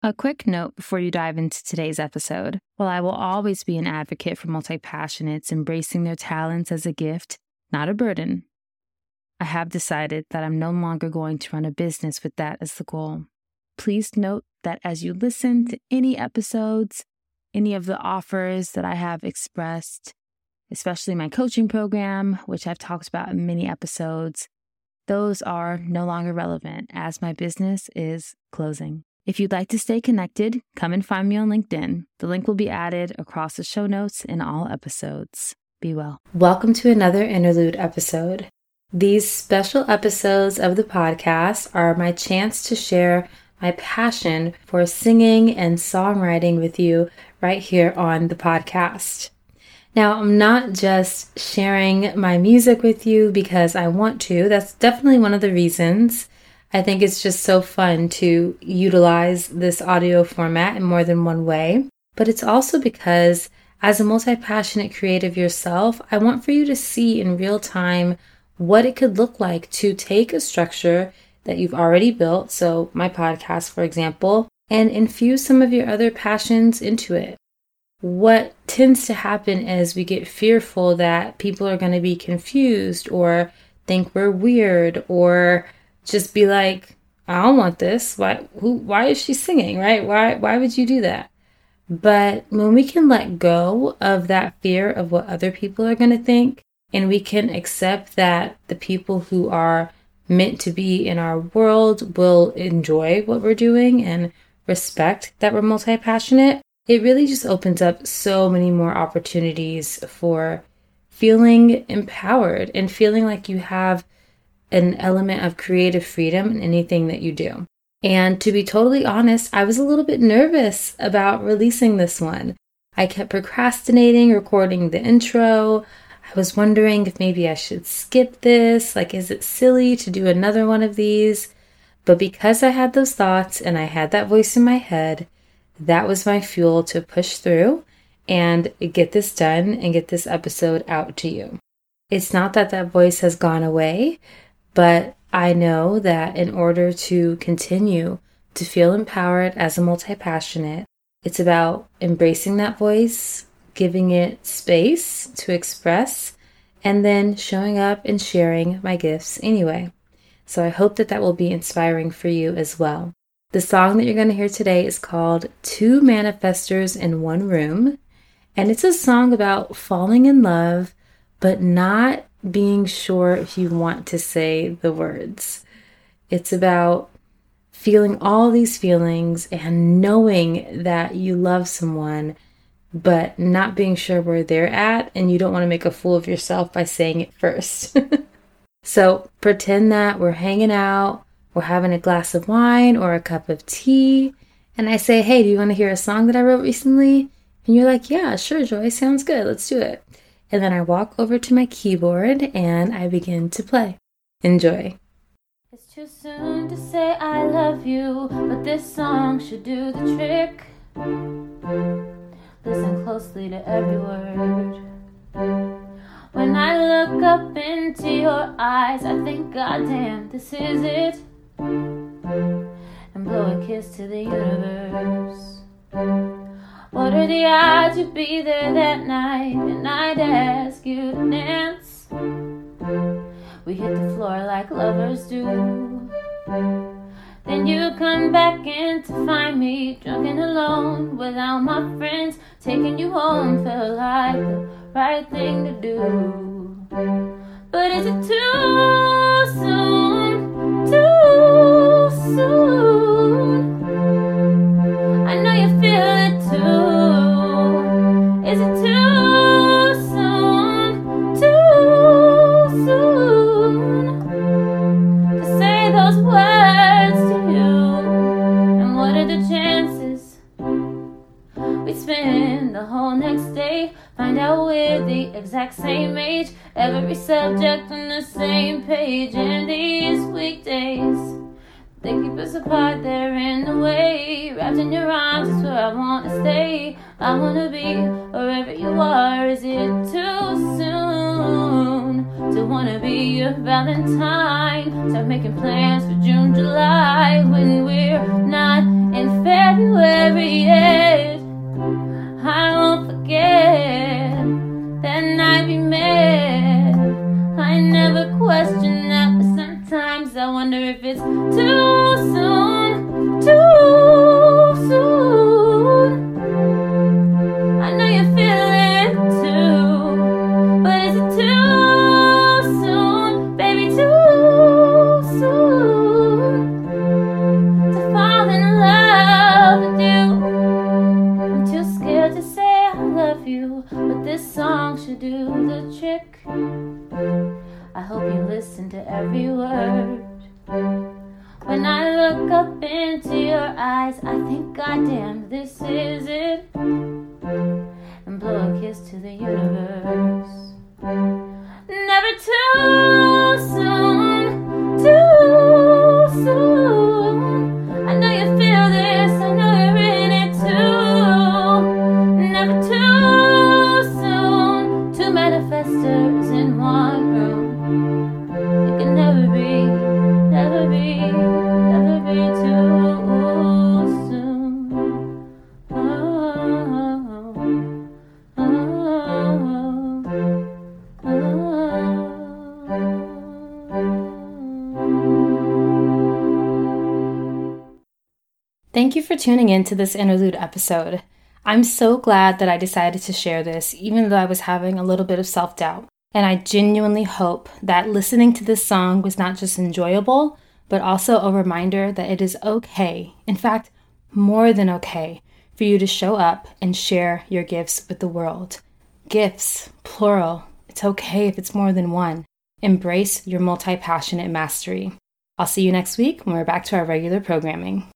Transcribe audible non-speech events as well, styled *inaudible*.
A quick note before you dive into today's episode. While I will always be an advocate for multi passionates embracing their talents as a gift, not a burden, I have decided that I'm no longer going to run a business with that as the goal. Please note that as you listen to any episodes, any of the offers that I have expressed, especially my coaching program, which I've talked about in many episodes, those are no longer relevant as my business is closing. If you'd like to stay connected, come and find me on LinkedIn. The link will be added across the show notes in all episodes. Be well. Welcome to another interlude episode. These special episodes of the podcast are my chance to share my passion for singing and songwriting with you right here on the podcast. Now, I'm not just sharing my music with you because I want to. That's definitely one of the reasons. I think it's just so fun to utilize this audio format in more than one way. But it's also because, as a multi passionate creative yourself, I want for you to see in real time what it could look like to take a structure that you've already built, so my podcast, for example, and infuse some of your other passions into it. What tends to happen is we get fearful that people are going to be confused or think we're weird or just be like, I don't want this. Why who why is she singing, right? Why why would you do that? But when we can let go of that fear of what other people are going to think and we can accept that the people who are meant to be in our world will enjoy what we're doing and respect that we're multi-passionate, it really just opens up so many more opportunities for feeling empowered and feeling like you have an element of creative freedom in anything that you do. And to be totally honest, I was a little bit nervous about releasing this one. I kept procrastinating recording the intro. I was wondering if maybe I should skip this. Like, is it silly to do another one of these? But because I had those thoughts and I had that voice in my head, that was my fuel to push through and get this done and get this episode out to you. It's not that that voice has gone away, but I know that in order to continue to feel empowered as a multi passionate, it's about embracing that voice, giving it space to express, and then showing up and sharing my gifts anyway. So I hope that that will be inspiring for you as well. The song that you're going to hear today is called Two Manifestors in One Room, and it's a song about falling in love, but not being sure if you want to say the words. It's about feeling all these feelings and knowing that you love someone, but not being sure where they're at, and you don't want to make a fool of yourself by saying it first. *laughs* so pretend that we're hanging out, we're having a glass of wine or a cup of tea, and I say, Hey, do you want to hear a song that I wrote recently? And you're like, Yeah, sure, Joi, sounds good, let's do it and then I walk over to my keyboard and I begin to play. Enjoy. It's too soon to say I love you, but this song should do the trick. Listen closely to every word. When I look up into your eyes, I think, goddamn, this is it. And blow a kiss to the universe. What are the odds you'd be there that night and I'd ask you to dance? We hit the floor like lovers do. Then you come back in to find me drunk and alone without my friends. Taking you home felt like the right thing to do. But is it too we're the exact same age, every subject on the same page, and these weekdays. They keep us apart, they're in the way. Wrapped in your arms is where I wanna stay. I wanna be wherever you are. Is it too soon to wanna be your Valentine? Start making plans for June, July when we're not in February. Yet. Look up into your eyes, I think, goddamn, this is it. And blow a kiss to the universe. Thank you for tuning in to this interlude episode. I'm so glad that I decided to share this, even though I was having a little bit of self doubt. And I genuinely hope that listening to this song was not just enjoyable, but also a reminder that it is okay, in fact, more than okay, for you to show up and share your gifts with the world. Gifts, plural. It's okay if it's more than one. Embrace your multi passionate mastery. I'll see you next week when we're back to our regular programming.